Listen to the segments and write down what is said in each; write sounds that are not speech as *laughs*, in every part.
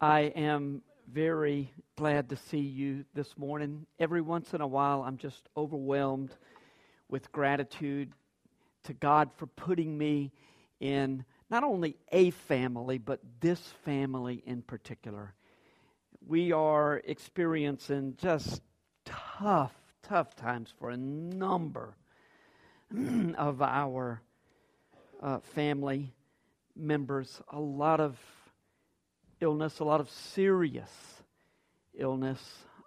I am very glad to see you this morning. Every once in a while, I'm just overwhelmed with gratitude to God for putting me in not only a family, but this family in particular. We are experiencing just tough, tough times for a number *clears throat* of our uh, family members. A lot of illness, a lot of serious illness,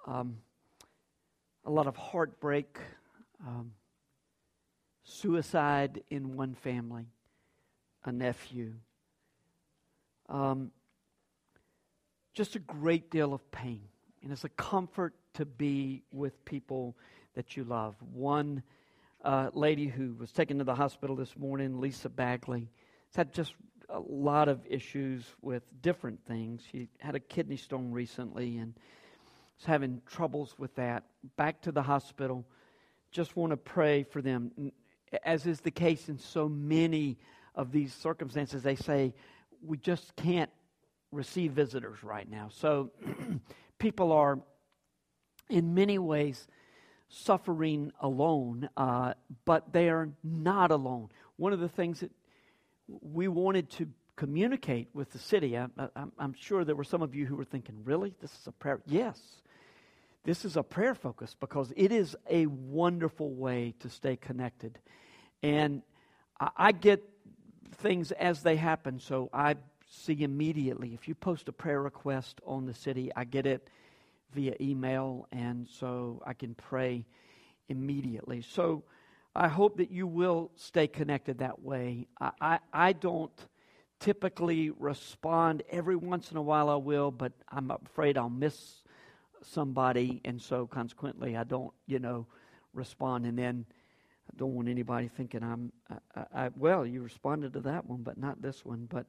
um, a lot of heartbreak, um, suicide in one family, a nephew. Um, just a great deal of pain. And it's a comfort to be with people that you love. One uh, lady who was taken to the hospital this morning, Lisa Bagley, had just a lot of issues with different things. She had a kidney stone recently and is having troubles with that. Back to the hospital. Just want to pray for them. As is the case in so many of these circumstances, they say, we just can't receive visitors right now. So *clears throat* people are, in many ways, suffering alone, uh, but they are not alone. One of the things that we wanted to communicate with the city. I, am sure there were some of you who were thinking, really? This is a prayer? Yes. This is a prayer focus because it is a wonderful way to stay connected. And I, I get things as they happen, so I see immediately. If you post a prayer request on the city, I get it via email, and so I can pray immediately. So, I hope that you will stay connected that way. I, I, I, don't typically respond. Every once in a while I will, but I'm afraid I'll miss somebody, and so consequently I don't, you know, respond. And then I don't want anybody thinking I'm, I, I, well, you responded to that one, but not this one. But,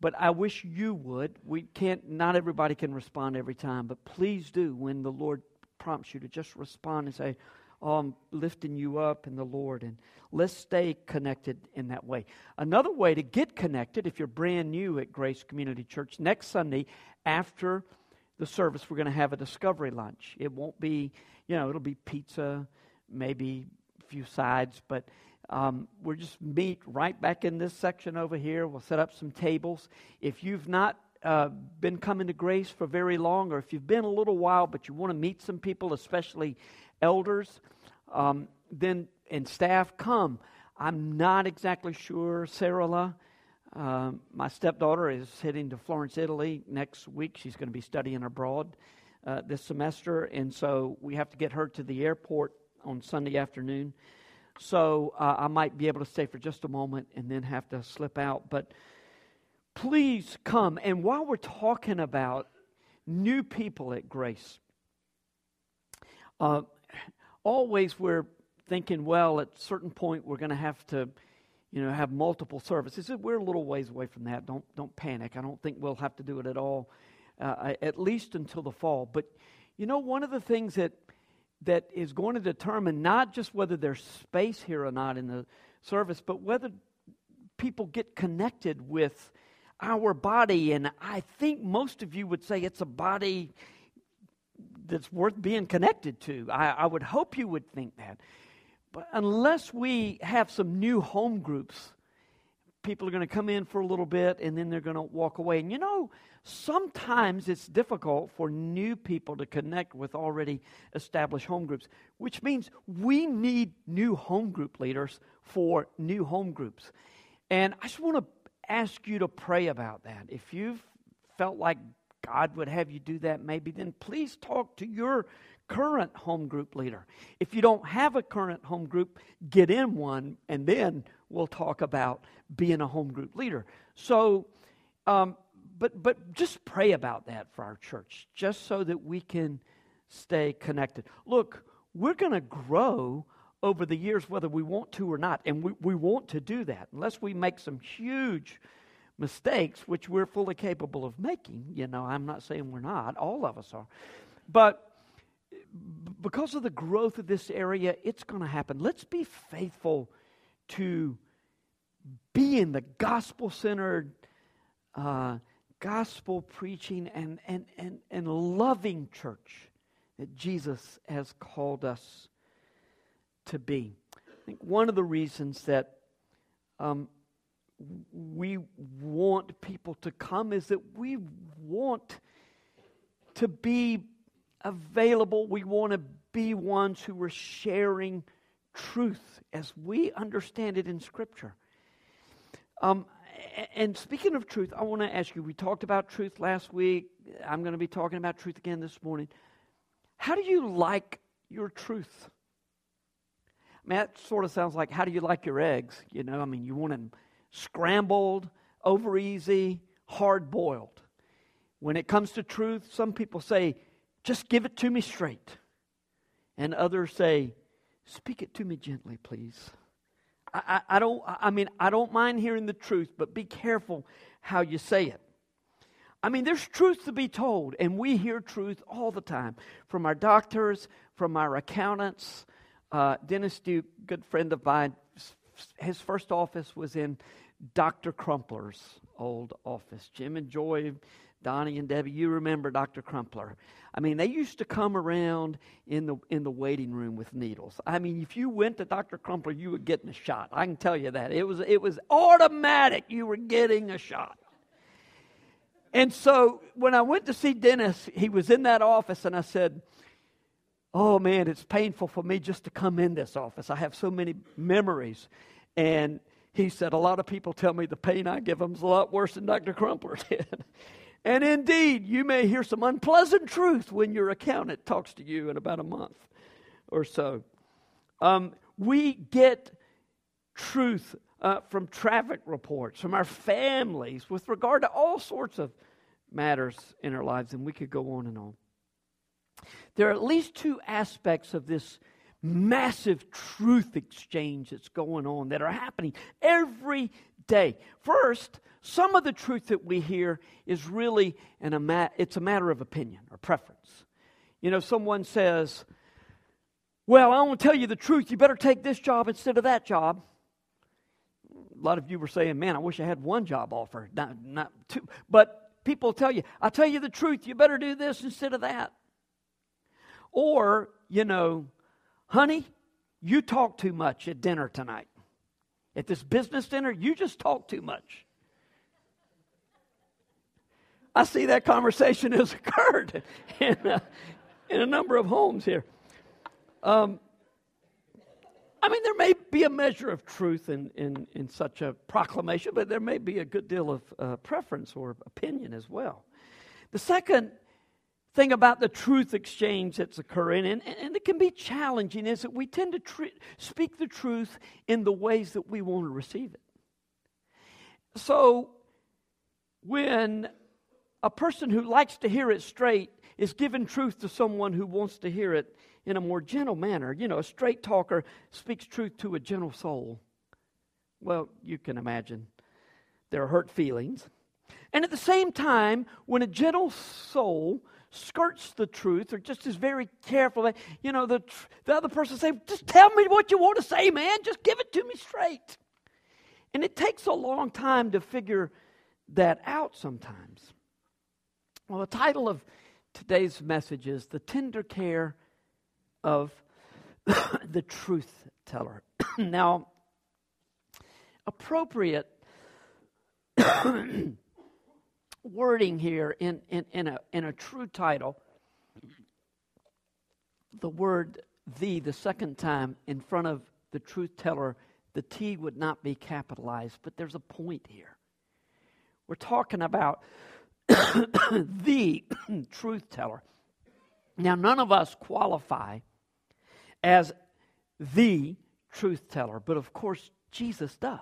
but I wish you would. We can't, not everybody can respond every time, but please do when the Lord prompts you to just respond and say, um, lifting you up in the Lord. And let's stay connected in that way. Another way to get connected, if you're brand new at Grace Community Church, next Sunday after the service, we're going to have a discovery lunch. It won't be, you know, it'll be pizza, maybe a few sides, but um, we'll just meet right back in this section over here. We'll set up some tables. If you've not uh, been coming to grace for very long, or if you've been a little while but you want to meet some people, especially elders, um, then and staff come. I'm not exactly sure, Sarah. Uh, my stepdaughter is heading to Florence, Italy next week. She's going to be studying abroad uh, this semester, and so we have to get her to the airport on Sunday afternoon. So uh, I might be able to stay for just a moment and then have to slip out. But please come. And while we're talking about new people at Grace, uh, always we're thinking, well, at a certain point we're going to have to, you know, have multiple services. We're a little ways away from that. Don't don't panic. I don't think we'll have to do it at all, uh, at least until the fall. But you know, one of the things that that is going to determine not just whether there's space here or not in the service, but whether people get connected with our body. And I think most of you would say it's a body that's worth being connected to. I, I would hope you would think that. But unless we have some new home groups, people are going to come in for a little bit and then they're going to walk away. And you know, sometimes it's difficult for new people to connect with already established home groups, which means we need new home group leaders for new home groups. And I just want to ask you to pray about that. If you've felt like God would have you do that, maybe, then please talk to your current home group leader. If you don't have a current home group, get in one, and then we'll talk about being a home group leader. So, um, but but just pray about that for our church, just so that we can stay connected. Look, we're going to grow over the years, whether we want to or not, and we, we want to do that, unless we make some huge mistakes, which we're fully capable of making. You know, I'm not saying we're not, all of us are. But because of the growth of this area, it's going to happen. Let's be faithful to be in the gospel centered, uh, gospel preaching and, and, and, and loving church that Jesus has called us to be. I think one of the reasons that um, we want people to come is that we want to be available. We want to be ones who are sharing truth as we understand it in Scripture. Um, and speaking of truth, I want to ask you we talked about truth last week. I'm going to be talking about truth again this morning. How do you like your truth? I mean, that sort of sounds like how do you like your eggs? You know, I mean, you want them scrambled, over easy, hard boiled. When it comes to truth, some people say, just give it to me straight. And others say, speak it to me gently, please. I, I, I, don't, I mean, I don't mind hearing the truth, but be careful how you say it. I mean, there's truth to be told, and we hear truth all the time from our doctors, from our accountants. Uh, Dennis Duke, good friend of mine, his first office was in Dr. Crumpler's old office. Jim and Joy, Donnie and Debbie, you remember Dr. Crumpler. I mean, they used to come around in the in the waiting room with needles. I mean, if you went to Dr. Crumpler, you were getting a shot. I can tell you that. It was it was automatic. You were getting a shot. And so when I went to see Dennis, he was in that office, and I said, Oh man, it's painful for me just to come in this office. I have so many memories. And he said, A lot of people tell me the pain I give them is a lot worse than Dr. Crumpler *laughs* did. and indeed, you may hear some unpleasant truth when your accountant talks to you in about a month or so. Um, we get truth uh, from traffic reports, from our families, with regard to all sorts of matters in our lives, and we could go on and on. There are at least two aspects of this massive truth exchange that's going on that are happening every day. First, some of the truth that we hear is really an, it's a matter of opinion or preference. You know, someone says, Well, I want to tell you the truth. You better take this job instead of that job. A lot of you were saying, Man, I wish I had one job offer, not, not two. But people tell you, I'll tell you the truth. You better do this instead of that. Or, you know, honey, you talk too much at dinner tonight. At this business dinner, you just talk too much. I see that conversation *laughs* has occurred in, uh, in a number of homes here. Um, I mean, there may be a measure of truth in, in, in such a proclamation, but there may be a good deal of uh, preference or opinion as well. The second thing about the truth exchange that's occurring, and, and it can be challenging, is that we tend to tr- speak the truth in the ways that we want to receive it. So, when a person who likes to hear it straight is given truth to someone who wants to hear it in a more gentle manner, you know, a straight talker speaks truth to a gentle soul. Well, you can imagine there are hurt feelings. And at the same time, when a gentle soul skirts the truth or just is very careful. That, You know, the, the other person say, just tell me what you want to say, man. Just give it to me straight. And it takes a long time to figure that out sometimes. Well, the title of today's message is The Tender Care of *coughs* the Truth Teller. *coughs* now, appropriate *coughs* wording here in, in, in, a, in a true title, the word the, the second time in front of the truth teller, the T would not be capitalized, but there's a point here. We're talking about *coughs* the *coughs* truth teller. Now, none of us qualify as the truth teller, but of course, Jesus does.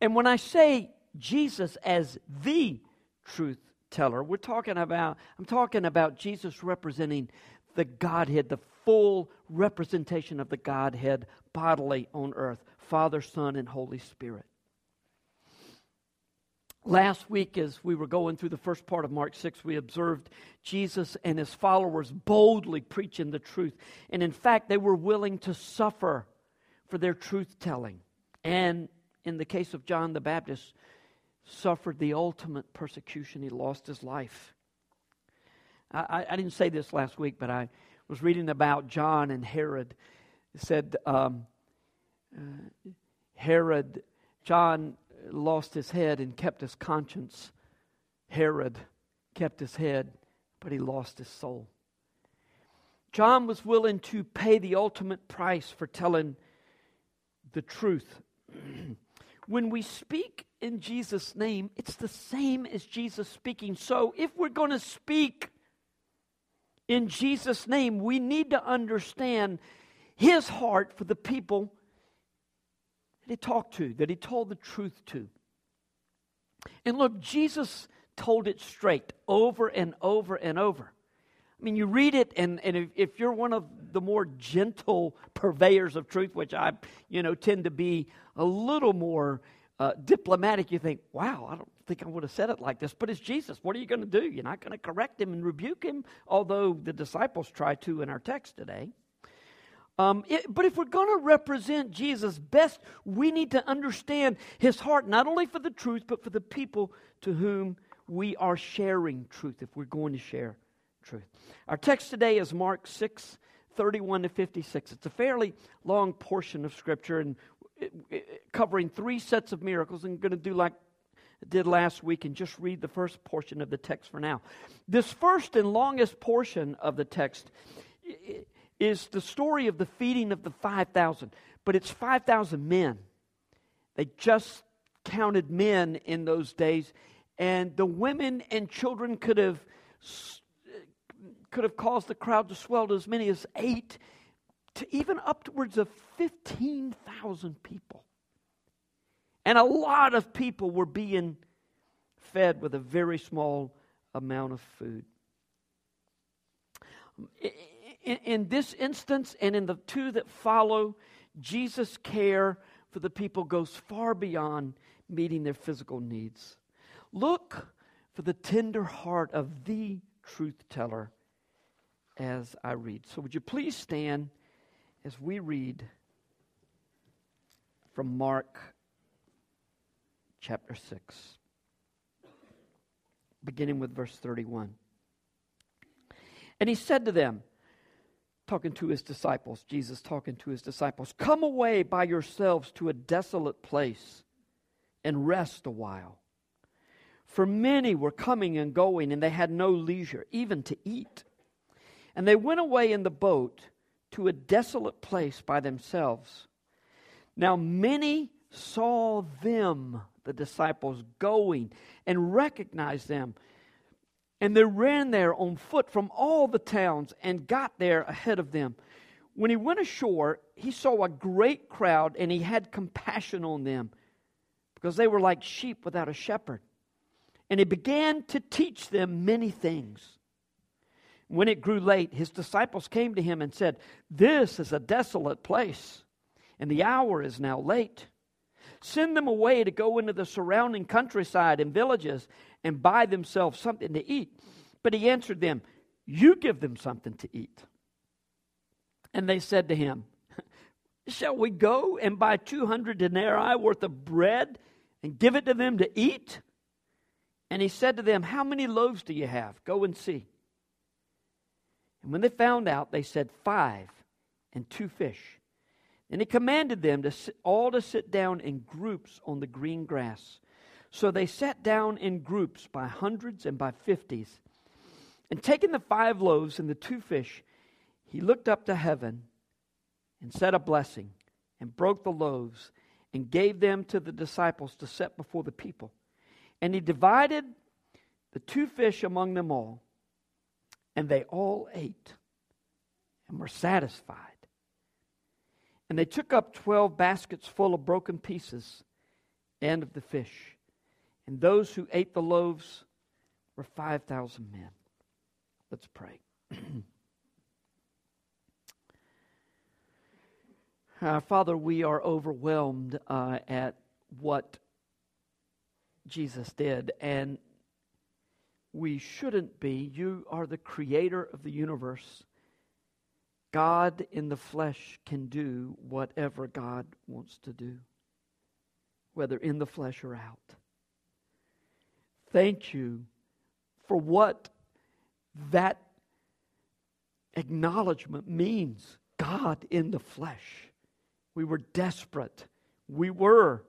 And when I say Jesus as the truth teller. We're talking about, I'm talking about Jesus representing the Godhead, the full representation of the Godhead bodily on earth Father, Son, and Holy Spirit. Last week, as we were going through the first part of Mark 6, we observed Jesus and his followers boldly preaching the truth. And in fact, they were willing to suffer for their truth telling. And in the case of John the Baptist, suffered the ultimate persecution. He lost his life. I, I, didn't say this last week, but I was reading about John and Herod. It said um, uh, Herod, John lost his head and kept his conscience. Herod kept his head, but he lost his soul. John was willing to pay the ultimate price for telling the truth. *clears throat* when we speak in Jesus' name, it's the same as Jesus speaking. So if we're going to speak in Jesus' name, we need to understand his heart for the people that he talked to, that he told the truth to. And look, Jesus told it straight over and over and over. I mean, you read it, and, and if, if, you're one of the more gentle purveyors of truth, which I, you know, tend to be a little more uh, diplomatic, you think, wow, I don't think I would have said it like this. But it's Jesus. What are you going to do? You're not going to correct him and rebuke him, although the disciples try to in our text today. Um, it, but if we're going to represent Jesus best, we need to understand his heart, not only for the truth, but for the people to whom we are sharing truth, if we're going to share truth. Our text today is Mark 6 31 to 56. It's a fairly long portion of Scripture and covering three sets of miracles. I'm going to do like I did last week and just read the first portion of the text for now. This first and longest portion of the text is the story of the feeding of the 5,000, but it's 5,000 men. They just counted men in those days, and the women and children could have could have caused the crowd to swell to as many as eight to even upwards of 15,000 people. And a lot of people were being fed with a very small amount of food. In, in, this instance and in the two that follow, Jesus' care for the people goes far beyond meeting their physical needs. Look for the tender heart of the truth teller as I read. So, would you please stand as we read from Mark chapter 6, beginning with verse 31. And he said to them, talking to his disciples, Jesus talking to his disciples, Come away by yourselves to a desolate place and rest a while. For many were coming and going, and they had no leisure, even to eat. And they went away in the boat to a desolate place by themselves. Now many saw them, the disciples, going and recognized them. And they ran there on foot from all the towns and got there ahead of them. When he went ashore, he saw a great crowd and he had compassion on them because they were like sheep without a shepherd. And he began to teach them many things. When it grew late, his disciples came to him and said, This is a desolate place, and the hour is now late. Send them away to go into the surrounding countryside and villages and buy themselves something to eat. But he answered them, You give them something to eat. And they said to him, *laughs* Shall we go and buy 200 denarii worth of bread and give it to them to eat? And he said to them, How many loaves do you have? Go and see. And when they found out, they said, Five and two fish. And he commanded them to sit, all to sit down in groups on the green grass. So they sat down in groups by hundreds and by fifties. And taking the five loaves and the two fish, he looked up to heaven and said a blessing and broke the loaves and gave them to the disciples to set before the people. And he divided the two fish among them all. And they all ate and were satisfied. And they took up twelve baskets full of broken pieces and of the fish. And those who ate the loaves were 5,000 men. Let's pray. *clears throat* uh, Father, we are overwhelmed uh, at what Jesus did. And we shouldn't be. You are the creator of the universe. God in the flesh can do whatever God wants to do, whether in the flesh or out. thank you for what that acknowledgement means God in the flesh. We were desperate. We were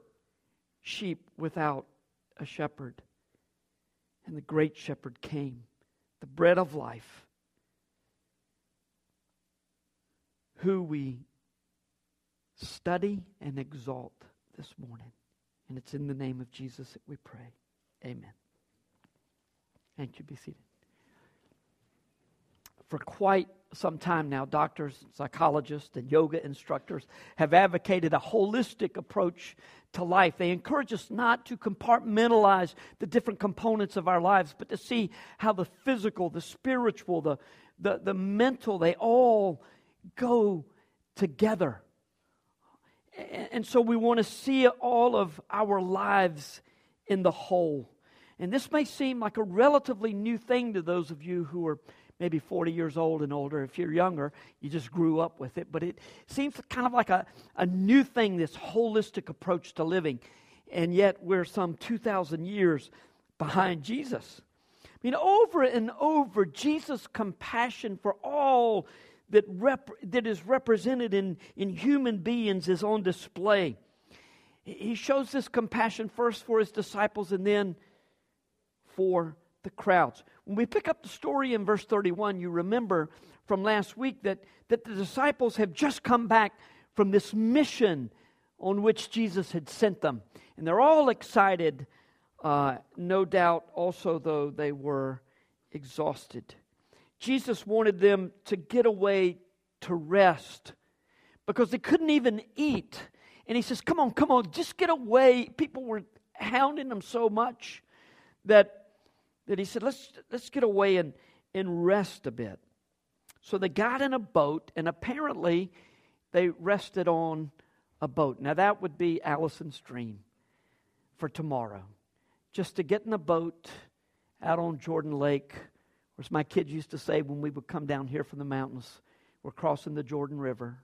sheep without a shepherd. And the great shepherd came, the bread of life, who we study and exalt this morning. And it's in the name of Jesus that we pray. Amen. Thank you. Be seated. For quite some time now, doctors, psychologists, and yoga instructors have advocated a holistic approach to life. They encourage us not to compartmentalize the different components of our lives, but to see how the physical, the spiritual, the, the, the mental, they all go together. And so we want to see all of our lives in the whole. And this may seem like a relatively new thing to those of you who are maybe 40 years old and older. If you're younger, you just grew up with it. But it seems kind of like a, a new thing, this holistic approach to living. And yet we're some 2,000 years behind Jesus. I mean, over and over, Jesus' compassion for all that, rep- that is represented in, in human beings is on display. He shows this compassion first for his disciples and then for the crowds. When we pick up the story in verse 31, you remember from last week that, that the disciples have just come back from this mission on which Jesus had sent them. And they're all excited, uh, no doubt, also, though they were exhausted. Jesus wanted them to get away to rest because they couldn't even eat. And he says, Come on, come on, just get away. People were hounding them so much that that he said, let's, let's get away and, and rest a bit. So they got in a boat, and apparently they rested on a boat. Now, that would be Allison's dream for tomorrow. Just to get in a boat out on Jordan Lake, or as my kids used to say when we would come down here from the mountains, we're crossing the Jordan River,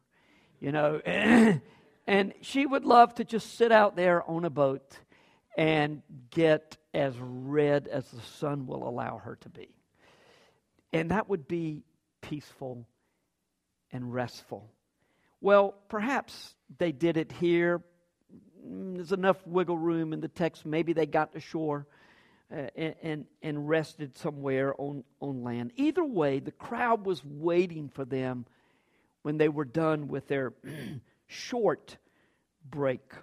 you know. *clears throat* and she would love to just sit out there on a boat and get as red as the sun will allow her to be. And that would be peaceful and restful. Well, perhaps they did it here. Mm, there's enough wiggle room in the text. Maybe they got to shore uh, and, and, and rested somewhere on, on land. Either way, the crowd was waiting for them when they were done with their *clears throat* short break.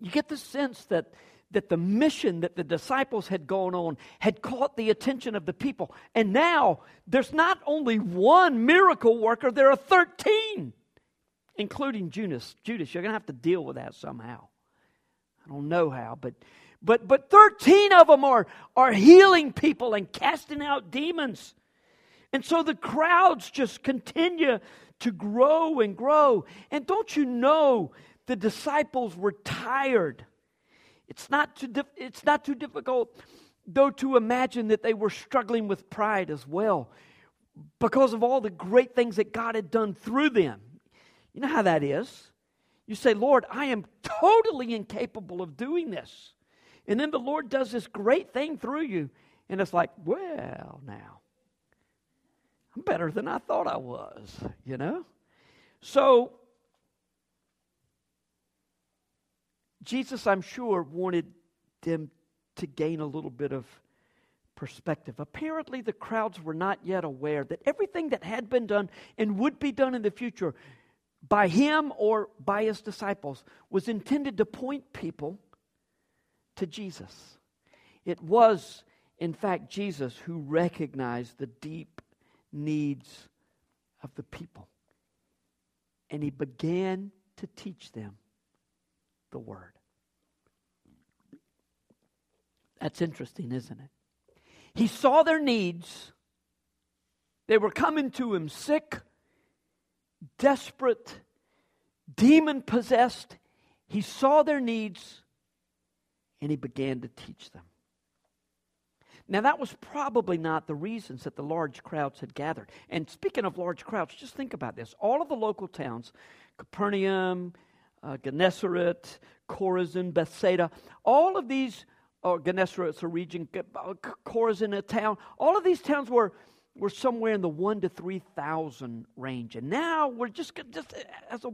You get the sense that that the mission that the disciples had gone on had caught the attention of the people. And now there's not only one miracle worker, there are 13, including Judas. Judas, you're going to have to deal with that somehow. I don't know how, but but but 13 of them are are healing people and casting out demons. And so the crowds just continue to grow and grow. And don't you know the disciples were tired it's not too, dif- it's not too difficult, though, to imagine that they were struggling with pride as well because of all the great things that God had done through them. You know how that is. You say, Lord, I am totally incapable of doing this. And then the Lord does this great thing through you. And it's like, well, now, I'm better than I thought I was, you know? So Jesus, I'm sure, wanted them to gain a little bit of perspective. Apparently, the crowds were not yet aware that everything that had been done and would be done in the future by him or by his disciples was intended to point people to Jesus. It was, in fact, Jesus who recognized the deep needs of the people. And he began to teach them the word. That's interesting, isn't it? He saw their needs. They were coming to him sick, desperate, demon possessed. He saw their needs and he began to teach them. Now, that was probably not the reasons that the large crowds had gathered. And speaking of large crowds, just think about this. All of the local towns, Capernaum, uh, Gennesaret, Chorazin, Bethsaida, all of these or Gennesaret, it's a region, Chorazin, uh, a town. All of these towns were, were somewhere in the one to 3,000 range. And now we're just, just uh, as, a,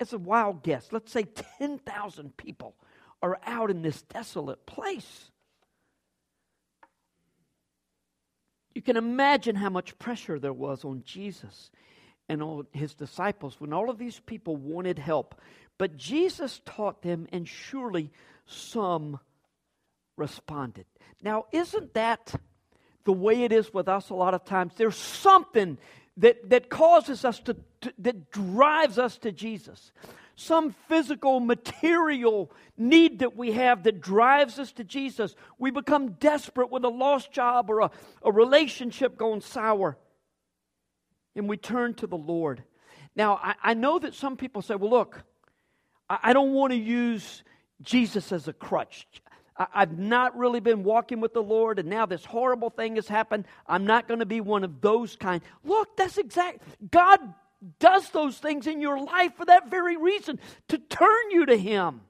as a wild guess, let's say 10,000 people are out in this desolate place. You can imagine how much pressure there was on Jesus and on his disciples when all of these people wanted help. But Jesus taught them, and surely some responded. Now, isn't that the way it is with us a lot of times? There's something that, that causes us to, to that drives us to Jesus. Some physical, material need that we have that drives us to Jesus. We become desperate with a lost job or a, a relationship going sour. And we turn to the Lord. Now, I, I know that some people say, well, look, I, I don't want to use Jesus as a crutch. I've not really been walking with the Lord, and now this horrible thing has happened. I'm not going to be one of those kind. Look, that's exact. God does those things in your life for that very reason to turn you to Him.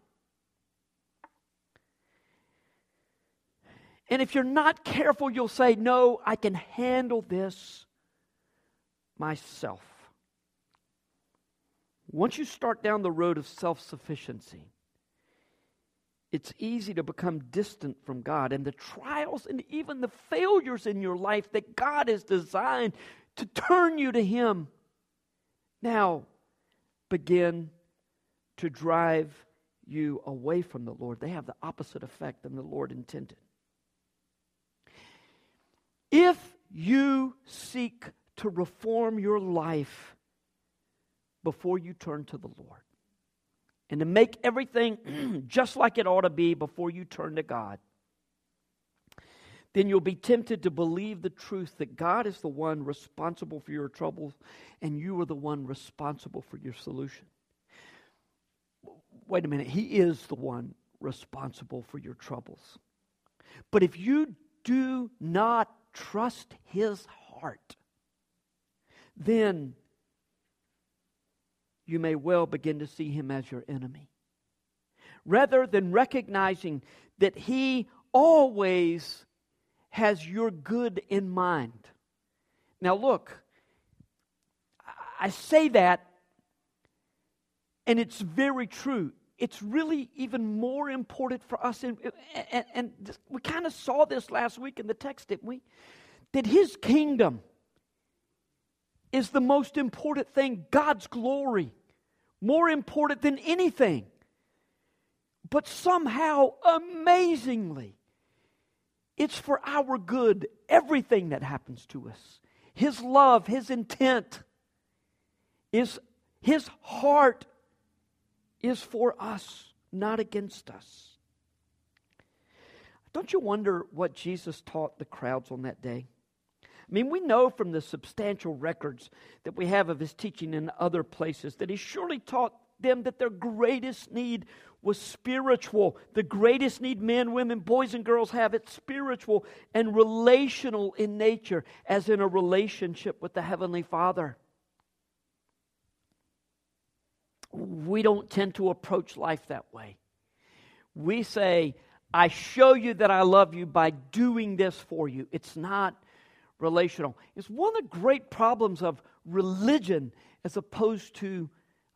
And if you're not careful, you'll say, No, I can handle this myself. Once you start down the road of self sufficiency, it's easy to become distant from God. And the trials and even the failures in your life that God has designed to turn you to Him now begin to drive you away from the Lord. They have the opposite effect than the Lord intended. If you seek to reform your life before you turn to the Lord, and to make everything *clears throat* just like it ought to be before you turn to God, then you'll be tempted to believe the truth that God is the one responsible for your troubles and you are the one responsible for your solution. Wait a minute, He is the one responsible for your troubles. But if you do not trust His heart, then you may well begin to see him as your enemy. Rather than recognizing that he always has your good in mind. Now, look, I say that, and it's very true. It's really even more important for us. And, and, and we kind of saw this last week in the text, didn't we? That his kingdom is the most important thing God's glory, more important than anything. But somehow, amazingly, it's for our good, everything that happens to us. His love, His intent, is His heart is for us, not against us. Don't you wonder what Jesus taught the crowds on that day? I mean, we know from the substantial records that we have of his teaching in other places that he surely taught them that their greatest need was spiritual. The greatest need men, women, boys, and girls have it's spiritual and relational in nature, as in a relationship with the Heavenly Father. We don't tend to approach life that way. We say, I show you that I love you by doing this for you. It's not relational. It's one of the great problems of religion as opposed to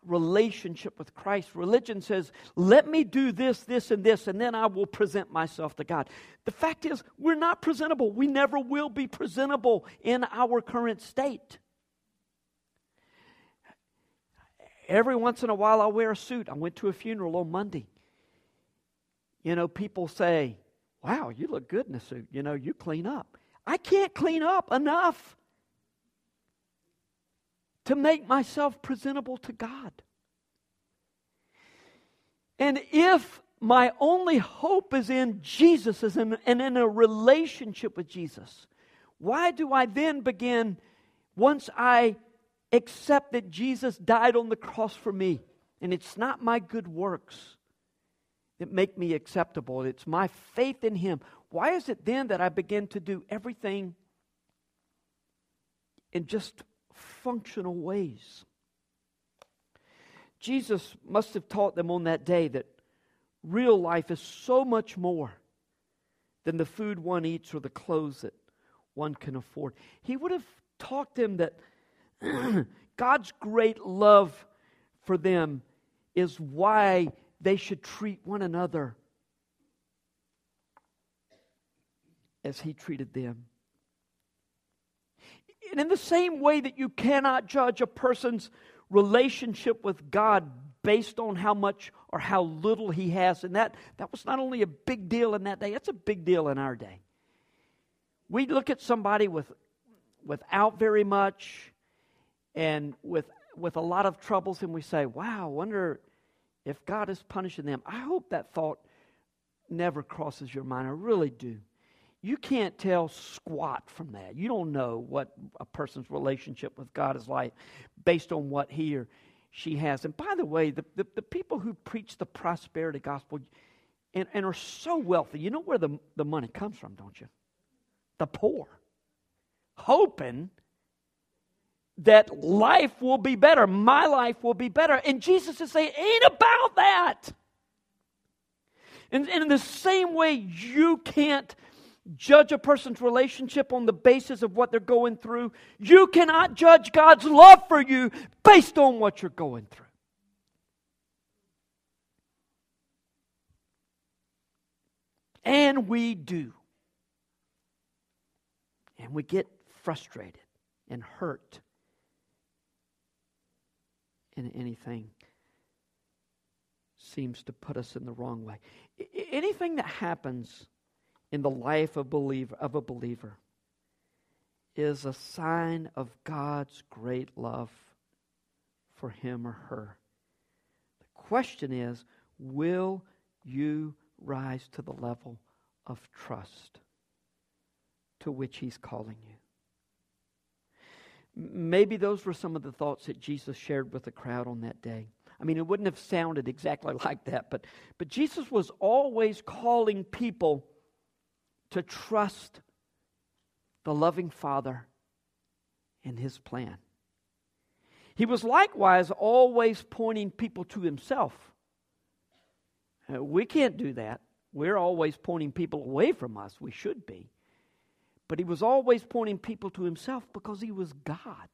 relationship with Christ. Religion says, let me do this, this, and this, and then I will present myself to God. The fact is, we're not presentable. We never will be presentable in our current state. Every once in a while, I'll wear a suit. I went to a funeral on Monday. You know, people say, Wow, you look good in a suit. You know, you clean up. I can't clean up enough to make myself presentable to God. And if my only hope is in Jesus and in a relationship with Jesus, why do I then begin, once I accept that Jesus died on the cross for me, and it's not my good works that make me acceptable, it's my faith in Him. Why is it then that I begin to do everything in just functional ways? Jesus must have taught them on that day that real life is so much more than the food one eats or the clothes that one can afford. He would have taught them that *clears throat* God's great love for them is why they should treat one another as He treated them. And in the same way that you cannot judge a person's relationship with God based on how much or how little he has. And that, that was not only a big deal in that day, it's a big deal in our day. We look at somebody with, without very much and with, with a lot of troubles, and we say, wow, wonder if God is punishing them. I hope that thought never crosses your mind. I really do. You can't tell squat from that. You don't know what a person's relationship with God is like based on what he or she has. And by the way, the, the, the people who preach the prosperity gospel and, and are so wealthy, you know where the, the money comes from, don't you? The poor. Hoping that life will be better, my life will be better. And Jesus is saying, ain't about that. And, and in the same way, you can't judge a person's relationship on the basis of what they're going through. You cannot judge God's love for you based on what you're going through. And we do. And we get frustrated and hurt and anything seems to put us in the wrong way. Anything that happens in the life of, believer, of a believer is a sign of God's great love for him or her. The question is will you rise to the level of trust to which he's calling you? Maybe those were some of the thoughts that Jesus shared with the crowd on that day. I mean, it wouldn't have sounded exactly *laughs* like that, but, but Jesus was always calling people to trust the loving Father and His plan. He was likewise always pointing people to Himself. Uh, we can't do that. We're always pointing people away from us. We should be. But He was always pointing people to Himself because He was God.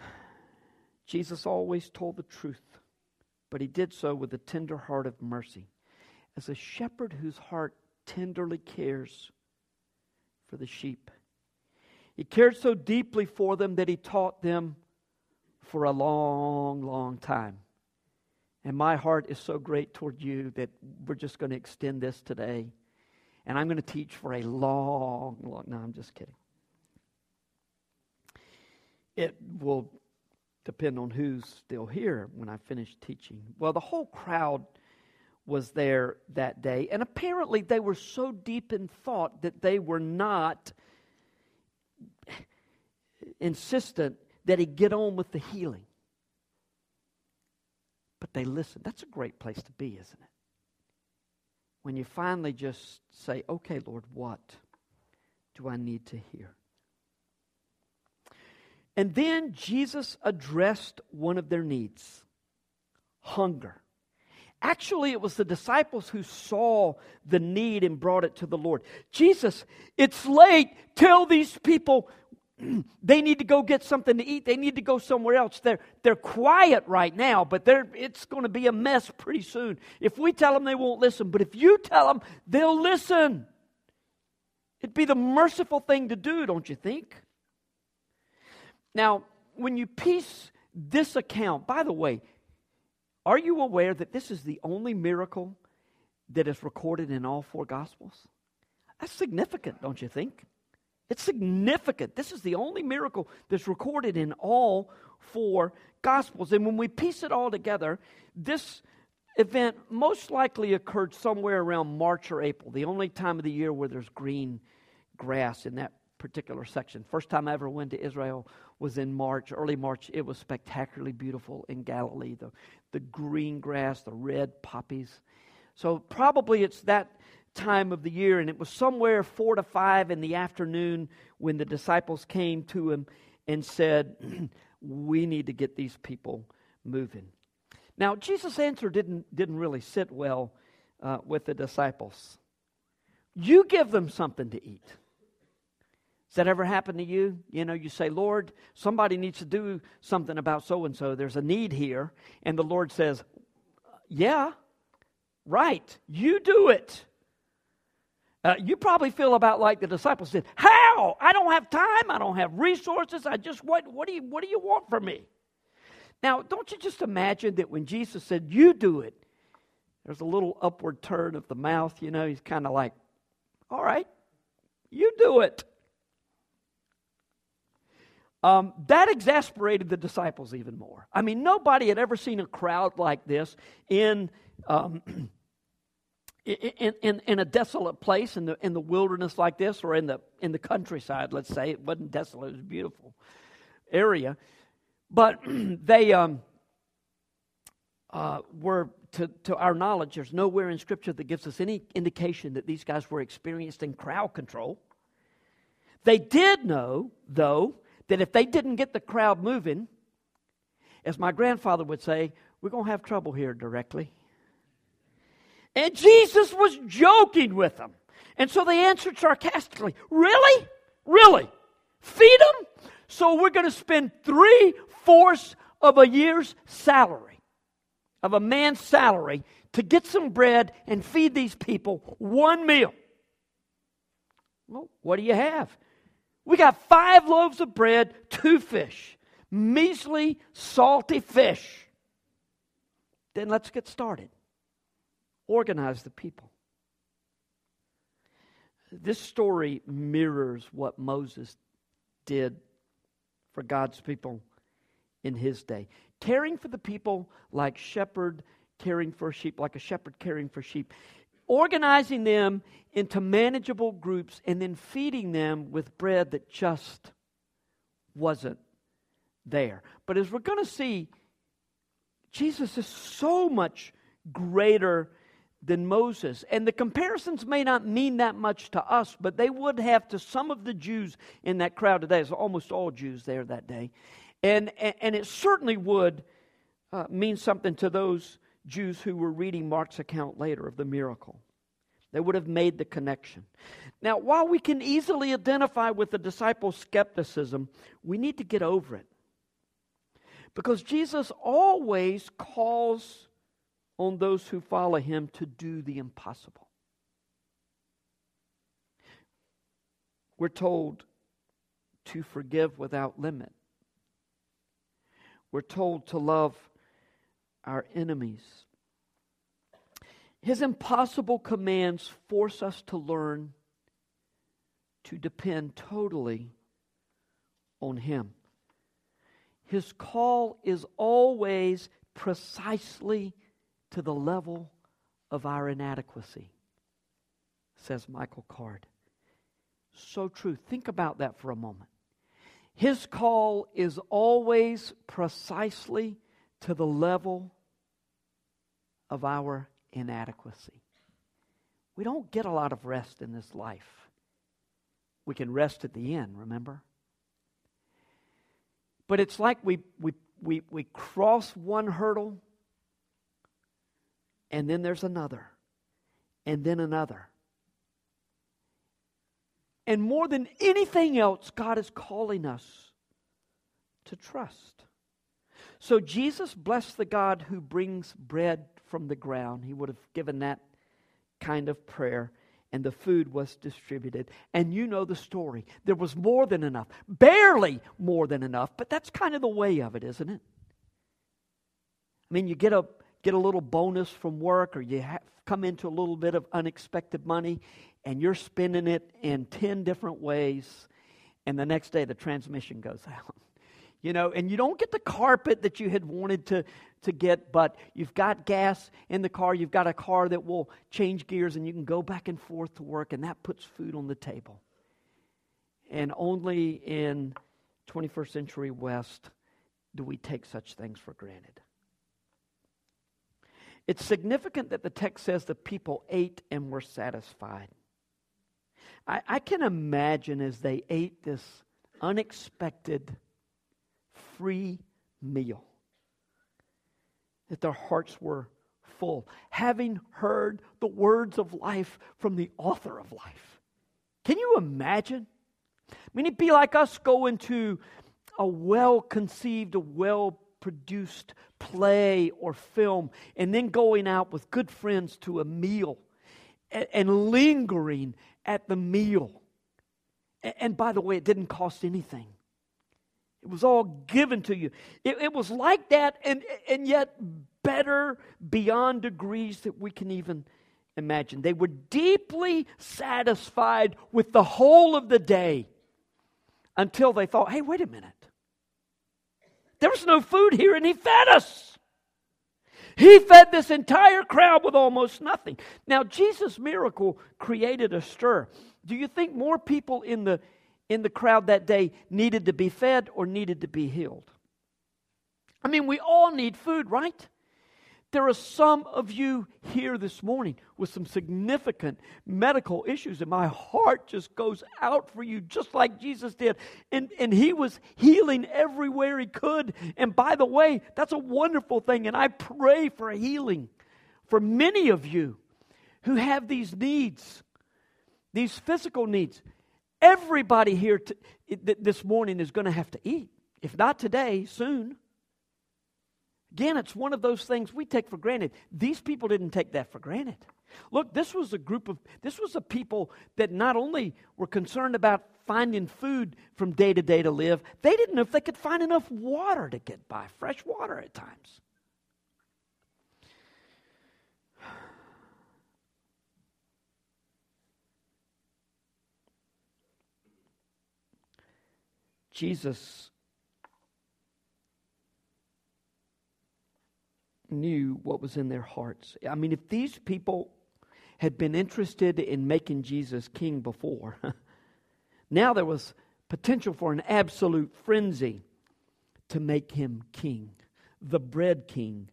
*sighs* Jesus always told the truth but he did so with a tender heart of mercy, as a shepherd whose heart tenderly cares for the sheep. He cared so deeply for them that he taught them for a long, long time. And my heart is so great toward you that we're just going to extend this today. And I'm going to teach for a long, long. No, I'm just kidding. It will depend on who's still here when I finish teaching. Well, the whole crowd was there that day, and apparently they were so deep in thought that they were not insistent that he get on with the healing. But they listened. That's a great place to be, isn't it? When you finally just say, okay, Lord, what do I need to hear? And then Jesus addressed one of their needs hunger. Actually, it was the disciples who saw the need and brought it to the Lord. Jesus, it's late. Tell these people *clears throat* they need to go get something to eat. They need to go somewhere else. They're, they're quiet right now, but they're, it's going to be a mess pretty soon. If we tell them, they won't listen. But if you tell them, they'll listen. It'd be the merciful thing to do, don't you think? Now, when you piece this account, by the way, are you aware that this is the only miracle that is recorded in all four Gospels? That's significant, don't you think? It's significant. This is the only miracle that's recorded in all four Gospels. And when we piece it all together, this event most likely occurred somewhere around March or April, the only time of the year where there's green grass in that particular section. First time I ever went to Israel was in March, early March. It was spectacularly beautiful in Galilee. The, the green grass, the red poppies. So probably it's that time of the year, and it was somewhere four to five in the afternoon when the disciples came to him and said, *clears throat* We need to get these people moving. Now, Jesus' answer didn't, didn't really sit well uh, with the disciples. You give them something to eat. That ever happened to you? You know, you say, Lord, somebody needs to do something about so and so. There's a need here. And the Lord says, Yeah, right. You do it. Uh, you probably feel about like the disciples did. How? I don't have time. I don't have resources. I just what? What do you What do you want from me? Now, don't you just imagine that when Jesus said, "You do it," there's a little upward turn of the mouth. You know, he's kind of like, "All right, you do it." Um, that exasperated the disciples even more. I mean, nobody had ever seen a crowd like this in. Um, *clears throat* in, in, in, a desolate place in the, in the wilderness like this or in the, in the countryside, let's say. It wasn't desolate, it was a beautiful area. But *clears throat* they um, uh, were, to, to our knowledge, there's nowhere in Scripture that gives us any indication that these guys were experienced in crowd control. They did know, though, that if they didn't get the crowd moving, as my grandfather would say, we're going to have trouble here directly. And Jesus was joking with them. And so they answered sarcastically, Really? Really? Feed them? So we're going to spend three fourths of a year's salary, of a man's salary, to get some bread and feed these people one meal. Well, what do you have? We got five loaves of bread, two fish, measly, salty fish. Then let's get started organize the people. This story mirrors what Moses did for God's people in his day. Caring for the people like shepherd caring for sheep, like a shepherd caring for sheep. Organizing them into manageable groups and then feeding them with bread that just wasn't there. But as we're going to see, Jesus is so much greater than Moses. And the comparisons may not mean that much to us, but they would have to some of the Jews in that crowd today. It's almost all Jews there that day. And, and it certainly would uh, mean something to those Jews who were reading Mark's account later of the miracle. They would have made the connection. Now, while we can easily identify with the disciples' skepticism, we need to get over it. Because Jesus always calls on those who follow him to do the impossible. We're told to forgive without limit. We're told to love our enemies. His impossible commands force us to learn to depend totally on Him. His call is always precisely to the level of our inadequacy, says Michael Card. So true. Think about that for a moment. His call is always precisely to the level of our inadequacy. We don't get a lot of rest in this life. We can rest at the end, remember? But it's like we, we, we, we cross one hurdle and then there's another, and then another. And more than anything else, God is calling us to trust. So Jesus blessed the God who brings bread from the ground. He would have given that kind of prayer, and the food was distributed. And you know the story. There was more than enough, barely more than enough, but that's kind of the way of it, isn't it? I mean, you get a get a little bonus from work or you have come into a little bit of unexpected money and you're spending it in 10 different ways and the next day the transmission goes *laughs* out you know and you don't get the carpet that you had wanted to to get but you've got gas in the car you've got a car that will change gears and you can go back and forth to work and that puts food on the table and only in 21st century west do we take such things for granted it's significant that the text says the people ate and were satisfied. I, I can imagine as they ate this unexpected free meal that their hearts were full, having heard the words of life from the author of life. Can you imagine? I mean, it'd be like us going to a well conceived, a well produced play or film, and then going out with good friends to a meal and, and lingering at the meal. And, and by the way, it didn't cost anything. It was all given to you. It, it, was like that, and, and yet better beyond degrees that we can even imagine. They were deeply satisfied with the whole of the day until they thought, hey, wait a minute. There was no food here, and he fed us. He fed this entire crowd with almost nothing. Now, Jesus' miracle created a stir. Do you think more people in the, in the crowd that day needed to be fed or needed to be healed? I mean, we all need food, right? There are some of you here this morning with some significant medical issues, and my heart just goes out for you, just like Jesus did. And, and he was healing everywhere he could. And by the way, that's a wonderful thing. And I pray for healing for many of you who have these needs, these physical needs. Everybody here to, this morning is going to have to eat. If not today, soon. Again, it's one of those things we take for granted. These people didn't take that for granted. Look, this was a group of, this was a people that not only were concerned about finding food from day to day to live, they didn't know if they could find enough water to get by, fresh water at times. Jesus knew what was in their hearts. I mean, if these people had been interested in making Jesus king before, *laughs* now there was potential for an absolute frenzy to make him king, the bread king,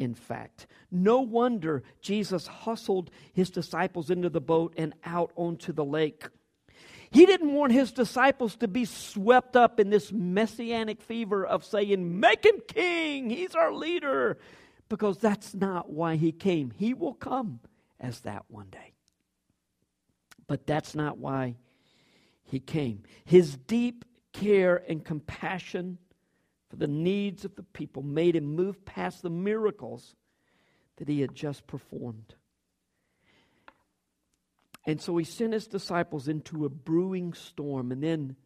in fact. No wonder Jesus hustled his disciples into the boat and out onto the lake. He didn't want his disciples to be swept up in this messianic fever of saying, Make him king, he's our leader, because that's not why he came. He will come as that one day. But that's not why he came. His deep care and compassion for the needs of the people made him move past the miracles that he had just performed. And so he sent his disciples into a brewing storm and then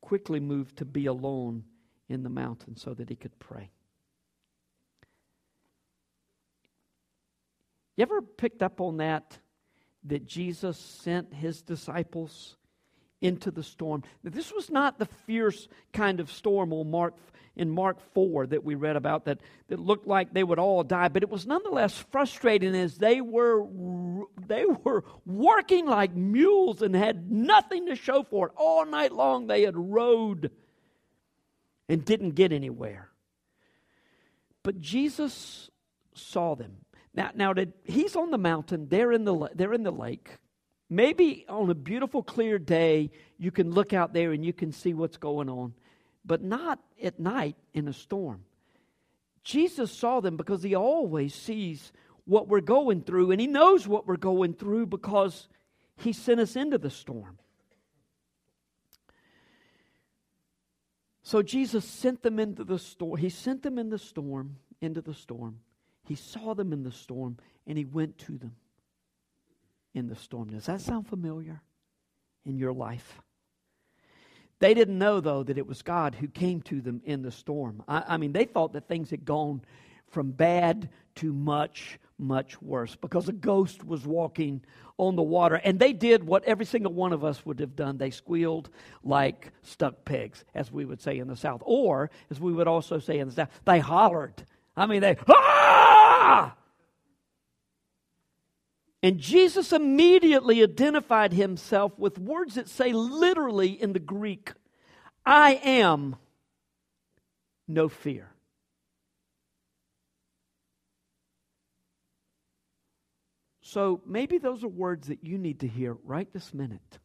quickly moved to be alone in the mountain so that he could pray. You ever picked up on that? That Jesus sent his disciples into the storm. This was not the fierce kind of storm on Mark in Mark 4 that we read about that, that looked like they would all die, but it was nonetheless frustrating as they were, they were working like mules and had nothing to show for it. All night long they had rowed and didn't get anywhere. But Jesus saw them. Now, now did, he's on the mountain, they're in the, they're in the lake. Maybe on a beautiful, clear day, you can look out there and you can see what's going on but not at night in a storm. Jesus saw them because he always sees what we're going through, and he knows what we're going through because he sent us into the storm. So Jesus sent them into the storm. He sent them in the storm, into the storm. He saw them in the storm, and he went to them in the storm. Does that sound familiar in your life? They didn't know, though, that it was God who came to them in the storm. I, I mean, they thought that things had gone from bad to much, much worse because a ghost was walking on the water. And they did what every single one of us would have done. They squealed like stuck pigs, as we would say in the South. Or, as we would also say in the South, they hollered. I mean, they, ah! And Jesus immediately identified himself with words that say literally in the Greek, I am no fear. So maybe those are words that you need to hear right this minute.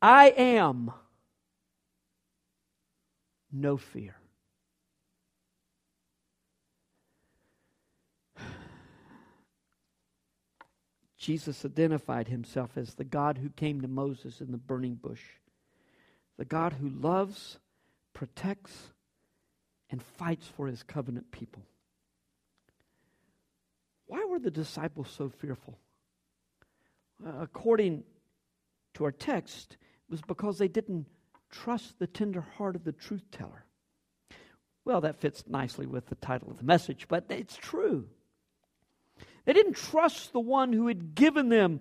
I am no fear. Jesus identified himself as the God who came to Moses in the burning bush, the God who loves, protects, and fights for his covenant people. Why were the disciples so fearful? Uh, according to our text, it was because they didn't trust the tender heart of the truth teller. Well, that fits nicely with the title of the message, but it's true. They didn't trust the one who had given them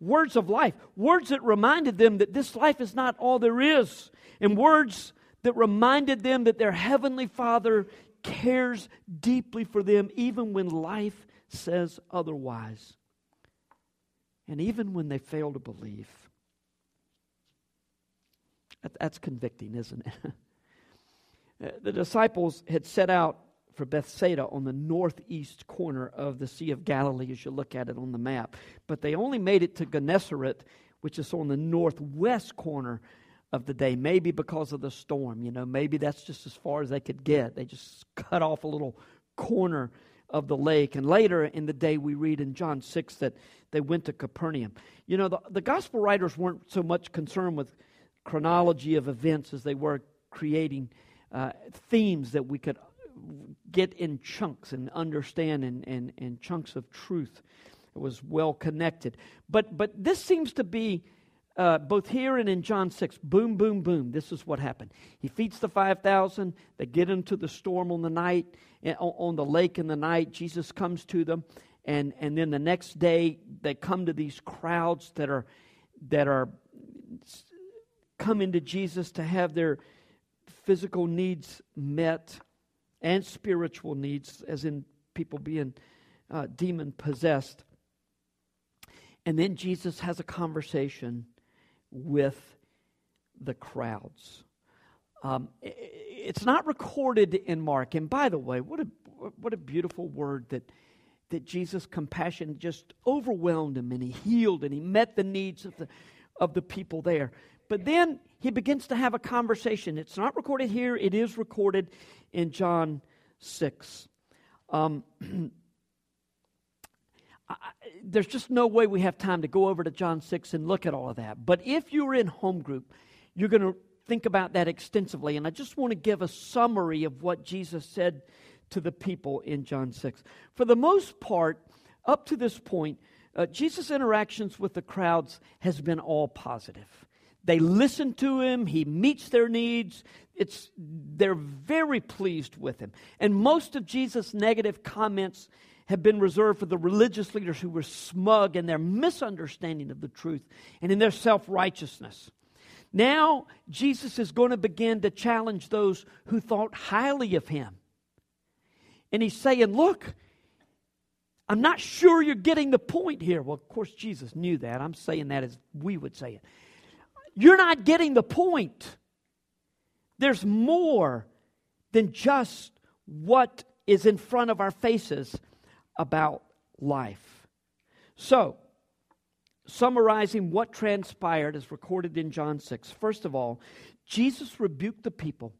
words of life, words that reminded them that this life is not all there is, and words that reminded them that their heavenly Father cares deeply for them, even when life says otherwise, and even when they fail to believe. That's convicting, isn't it? *laughs* The disciples had set out for Bethsaida on the northeast corner of the Sea of Galilee as you look at it on the map. But they only made it to Gennesaret, which is on the northwest corner of the day, maybe because of the storm. You know, maybe that's just as far as they could get. They just cut off a little corner of the lake. And later in the day, we read in John 6 that they went to Capernaum. You know, the, the gospel writers weren't so much concerned with chronology of events as they were creating uh, themes that we could get in chunks and understand in chunks of truth. It was well connected. But, but this seems to be uh, both here and in John 6 boom, boom, boom. This is what happened. He feeds the 5,000. They get into the storm on the night, eh, on the lake in the night. Jesus comes to them. And, and then the next day, they come to these crowds that are, that are coming to Jesus to have their physical needs met and spiritual needs, as in people being uh, demon possessed. And then Jesus has a conversation with the crowds. Um, it's not recorded in Mark. And by the way, what a, what a beautiful word that, that Jesus' compassion just overwhelmed him and he healed and he met the needs of the, of the people there. But then he begins to have a conversation. It's not recorded here, it is recorded in John 6. Um, *clears throat* I, there's just no way we have time to go over to John 6 and look at all of that. But if you're in home group, you're going to think about that extensively. And I just want to give a summary of what Jesus said to the people in John 6. For the most part, up to this point, uh, Jesus' interactions with the crowds has been all positive. They listen to him, he meets their needs. It's, they're very pleased with him. And most of Jesus' negative comments have been reserved for the religious leaders who were smug in their misunderstanding of the truth and in their self righteousness. Now, Jesus is going to begin to challenge those who thought highly of him. And he's saying, Look, I'm not sure you're getting the point here. Well, of course, Jesus knew that. I'm saying that as we would say it. You're not getting the point. There's more than just what is in front of our faces about life. So, summarizing what transpired as recorded in John 6. First of all, Jesus rebuked the people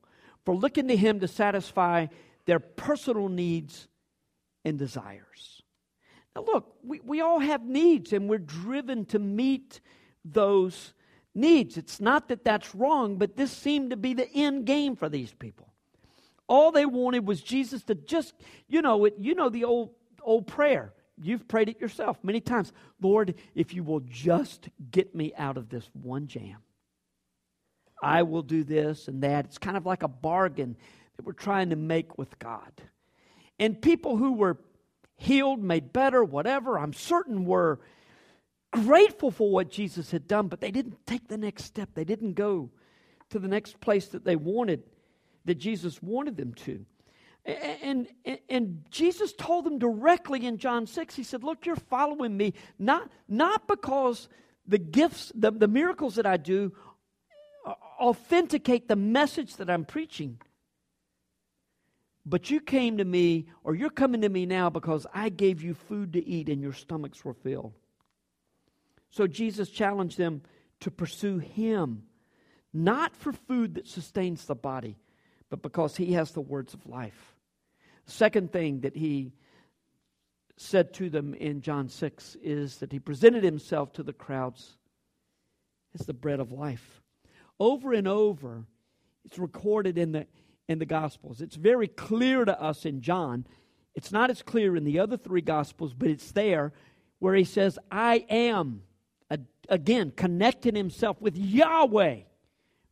for looking to him to satisfy their personal needs and desires. Now, look, we, we all have needs and we're driven to meet those needs. It's not that that's wrong, but this seemed to be the end game for these people. All they wanted was Jesus to just, you know, it, you know the old old prayer. You've prayed it yourself many times. Lord, if you will just get me out of this one jam, I will do this and that. It's kind of like a bargain that we're trying to make with God. And people who were healed, made better, whatever, I'm certain were grateful for what Jesus had done, but they didn't take the next step. They didn't go to the next place that they wanted, that Jesus wanted them to. And, and, and, Jesus told them directly in John 6, He said, Look, you're following me, not, not because the gifts, the, the miracles that I do authenticate the message that I'm preaching. But you came to me, or you're coming to me now because I gave you food to eat and your stomachs were filled. So Jesus challenged them to pursue Him, not for food that sustains the body, but because He has the words of life. Second thing that He said to them in John 6 is that he presented himself to the crowds as the bread of life. Over and over, it's recorded in the, in the Gospels. It's very clear to us in John. It's not as clear in the other three Gospels, but it's there where he says, I am. Again, connecting himself with Yahweh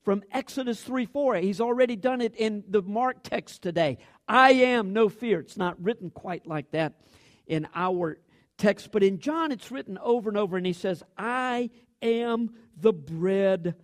from Exodus 3 4. He's already done it in the Mark text today. I am, no fear. It's not written quite like that in our text, but in John it's written over and over, and he says, I am the bread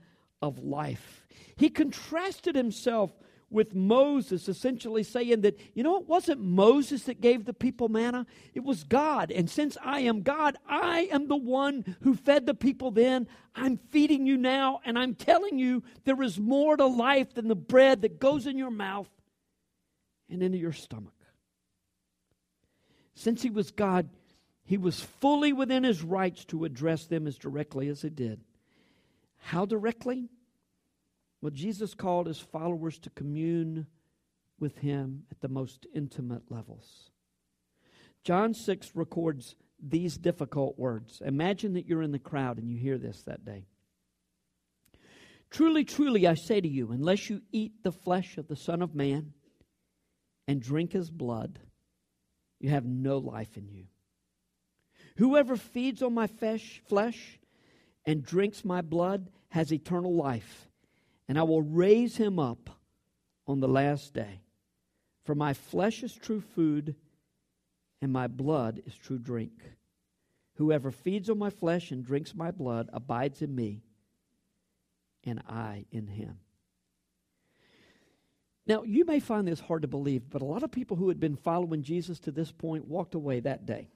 of life. He contrasted himself with Moses, essentially saying that, you know, it wasn't Moses that gave the people manna, it was God. And since I am God, I am the one who fed the people then. I'm feeding you now, and I'm telling you there is more to life than the bread that goes in your mouth and into your stomach. Since he was God, he was fully within his rights to address them as directly as he did. How directly? Well, Jesus called his followers to commune with him at the most intimate levels. John 6 records these difficult words. Imagine that you're in the crowd and you hear this that day. Truly, truly, I say to you, unless you eat the flesh of the Son of Man and drink his blood, you have no life in you. Whoever feeds on my flesh and drinks my blood has eternal life, and I will raise him up on the last day. For my flesh is true food, and my blood is true drink. Whoever feeds on my flesh and drinks my blood abides in me, and I in him. Now, you may find this hard to believe, but a lot of people who had been following Jesus to this point walked away that day.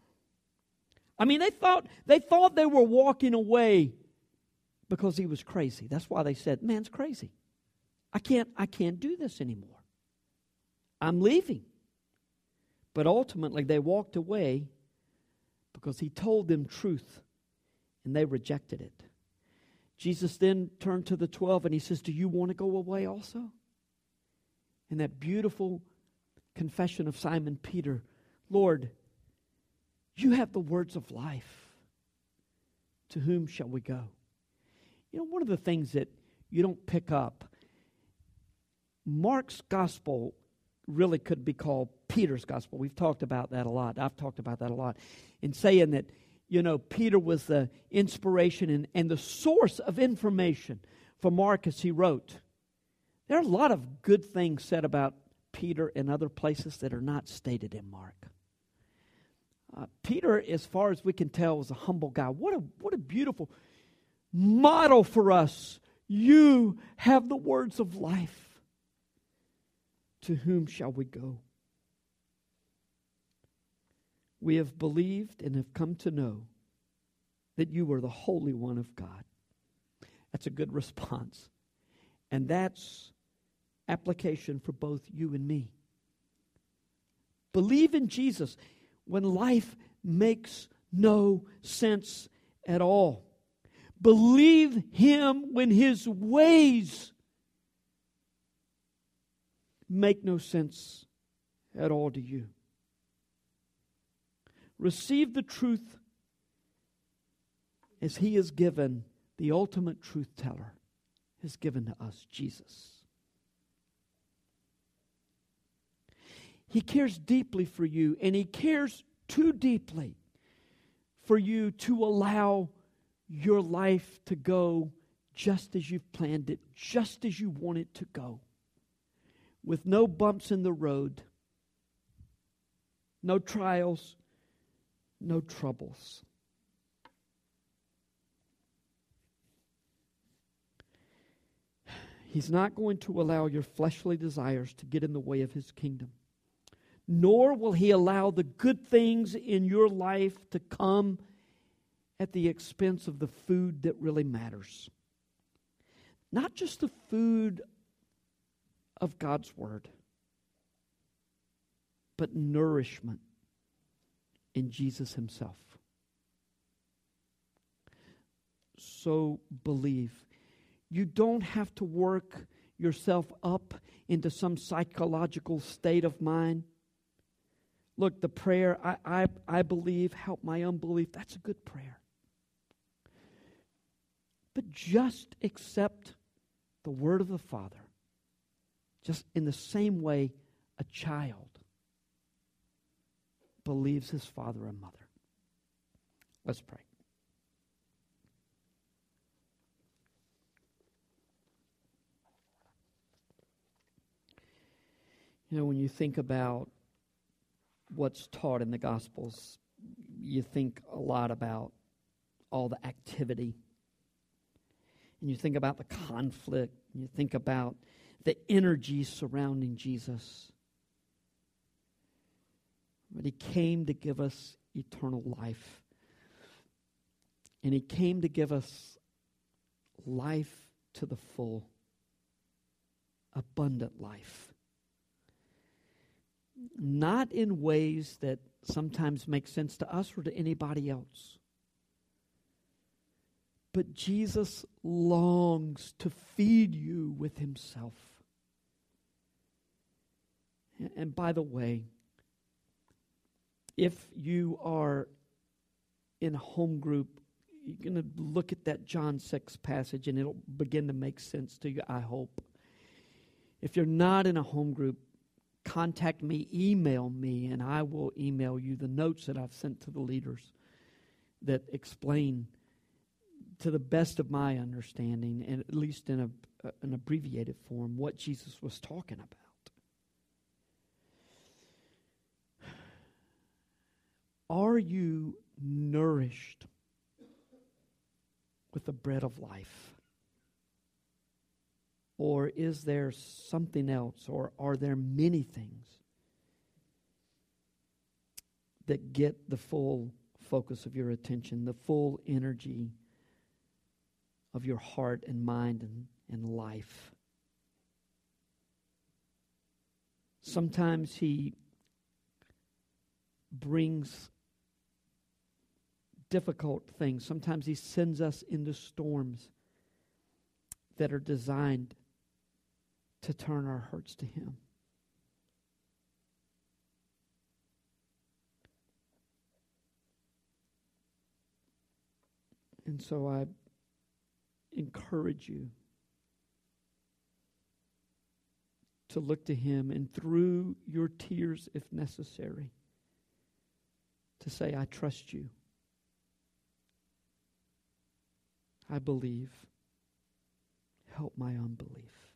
I mean, they thought they thought they were walking away because he was crazy. That's why they said, "Man's crazy. I can't I can't do this anymore. I'm leaving." But ultimately, they walked away because he told them truth and they rejected it. Jesus then turned to the 12 and he says, "Do you want to go away also?" in that beautiful confession of Simon Peter Lord, you have the words of life. To whom shall we go? You know, one of the things that you don't pick up, Mark's gospel really could be called Peter's gospel. We've talked about that a lot. I've talked about that a lot. In saying that, you know, Peter was the inspiration and, and the source of information for Mark as he wrote. There are a lot of good things said about Peter in other places that are not stated in Mark. Uh, Peter, as far as we can tell, was a humble guy. What a, what a beautiful model for us. You have the words of life. To whom shall we go? We have believed and have come to know that you are the Holy One of God. That's a good *laughs* response. And that's application for both you and me. Believe in Jesus when life makes no sense at all. Believe Him when His ways make no sense at all to you. Receive the truth as He has given the ultimate truth teller, has given to us, Jesus. He cares deeply for you, and He cares too deeply for you to allow your life to go just as you've planned it, just as you want it to go, with no bumps in the road, no trials, no troubles. He's not going to allow your fleshly desires to get in the way of His kingdom nor will He allow the good things in your life to come at the expense of the food that really matters. Not just the food of God's Word, but nourishment in Jesus Himself. So believe. You don't have to work yourself up into some psychological state of mind Look, the prayer, I, I, I believe, help my unbelief, that's a good prayer. But just accept the word of the Father, just in the same way a child believes his father and mother. Let's pray. You know, when you think about what's taught in the Gospels, you think a lot about all the activity. And you think about the conflict. And you think about the energy surrounding Jesus. But he came to give us eternal life. And he came to give us life to the full, abundant life not in ways that sometimes make sense to us or to anybody else. But Jesus longs to feed you with himself. And by the way, if you are in a home group, you're going to look at that John 6 passage and it'll begin to make sense to you, I hope. If you're not in a home group, contact me, email me, and I will email you the notes that I've sent to the leaders that explain, to the best of my understanding, and at least in a, uh, an abbreviated form, what Jesus was talking about. Are you nourished with the bread of life? Or is there something else? Or are there many things that get the full focus of your attention, the full energy of your heart and mind and, and life? Sometimes He brings difficult things. Sometimes He sends us into storms that are designed to turn our hearts to Him. And so I encourage you to look to Him and through your tears, if necessary, to say, I trust you. I believe. Help my unbelief.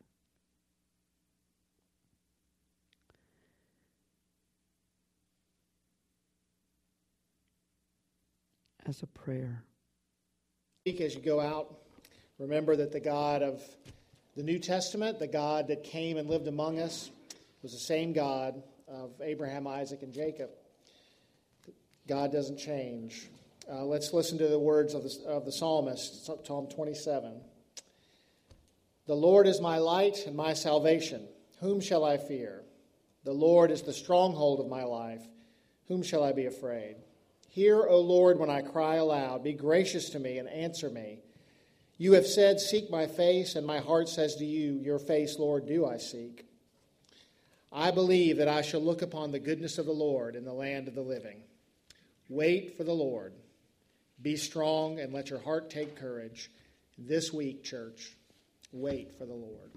as a prayer. Speak as you go out, remember that the God of the New Testament, the God that came and lived among us, was the same God of Abraham, Isaac, and Jacob. God doesn't change. Uh, let's listen to the words of the, of the psalmist, Psalm 27. The Lord is my light and my salvation. Whom shall I fear? The Lord is the stronghold of my life. Whom shall I be afraid? Hear, O Lord, when I cry aloud. Be gracious to me and answer me. You have said, Seek my face, and my heart says to you, Your face, Lord, do I seek. I believe that I shall look upon the goodness of the Lord in the land of the living. Wait for the Lord. Be strong and let your heart take courage. This week, church, wait for the Lord.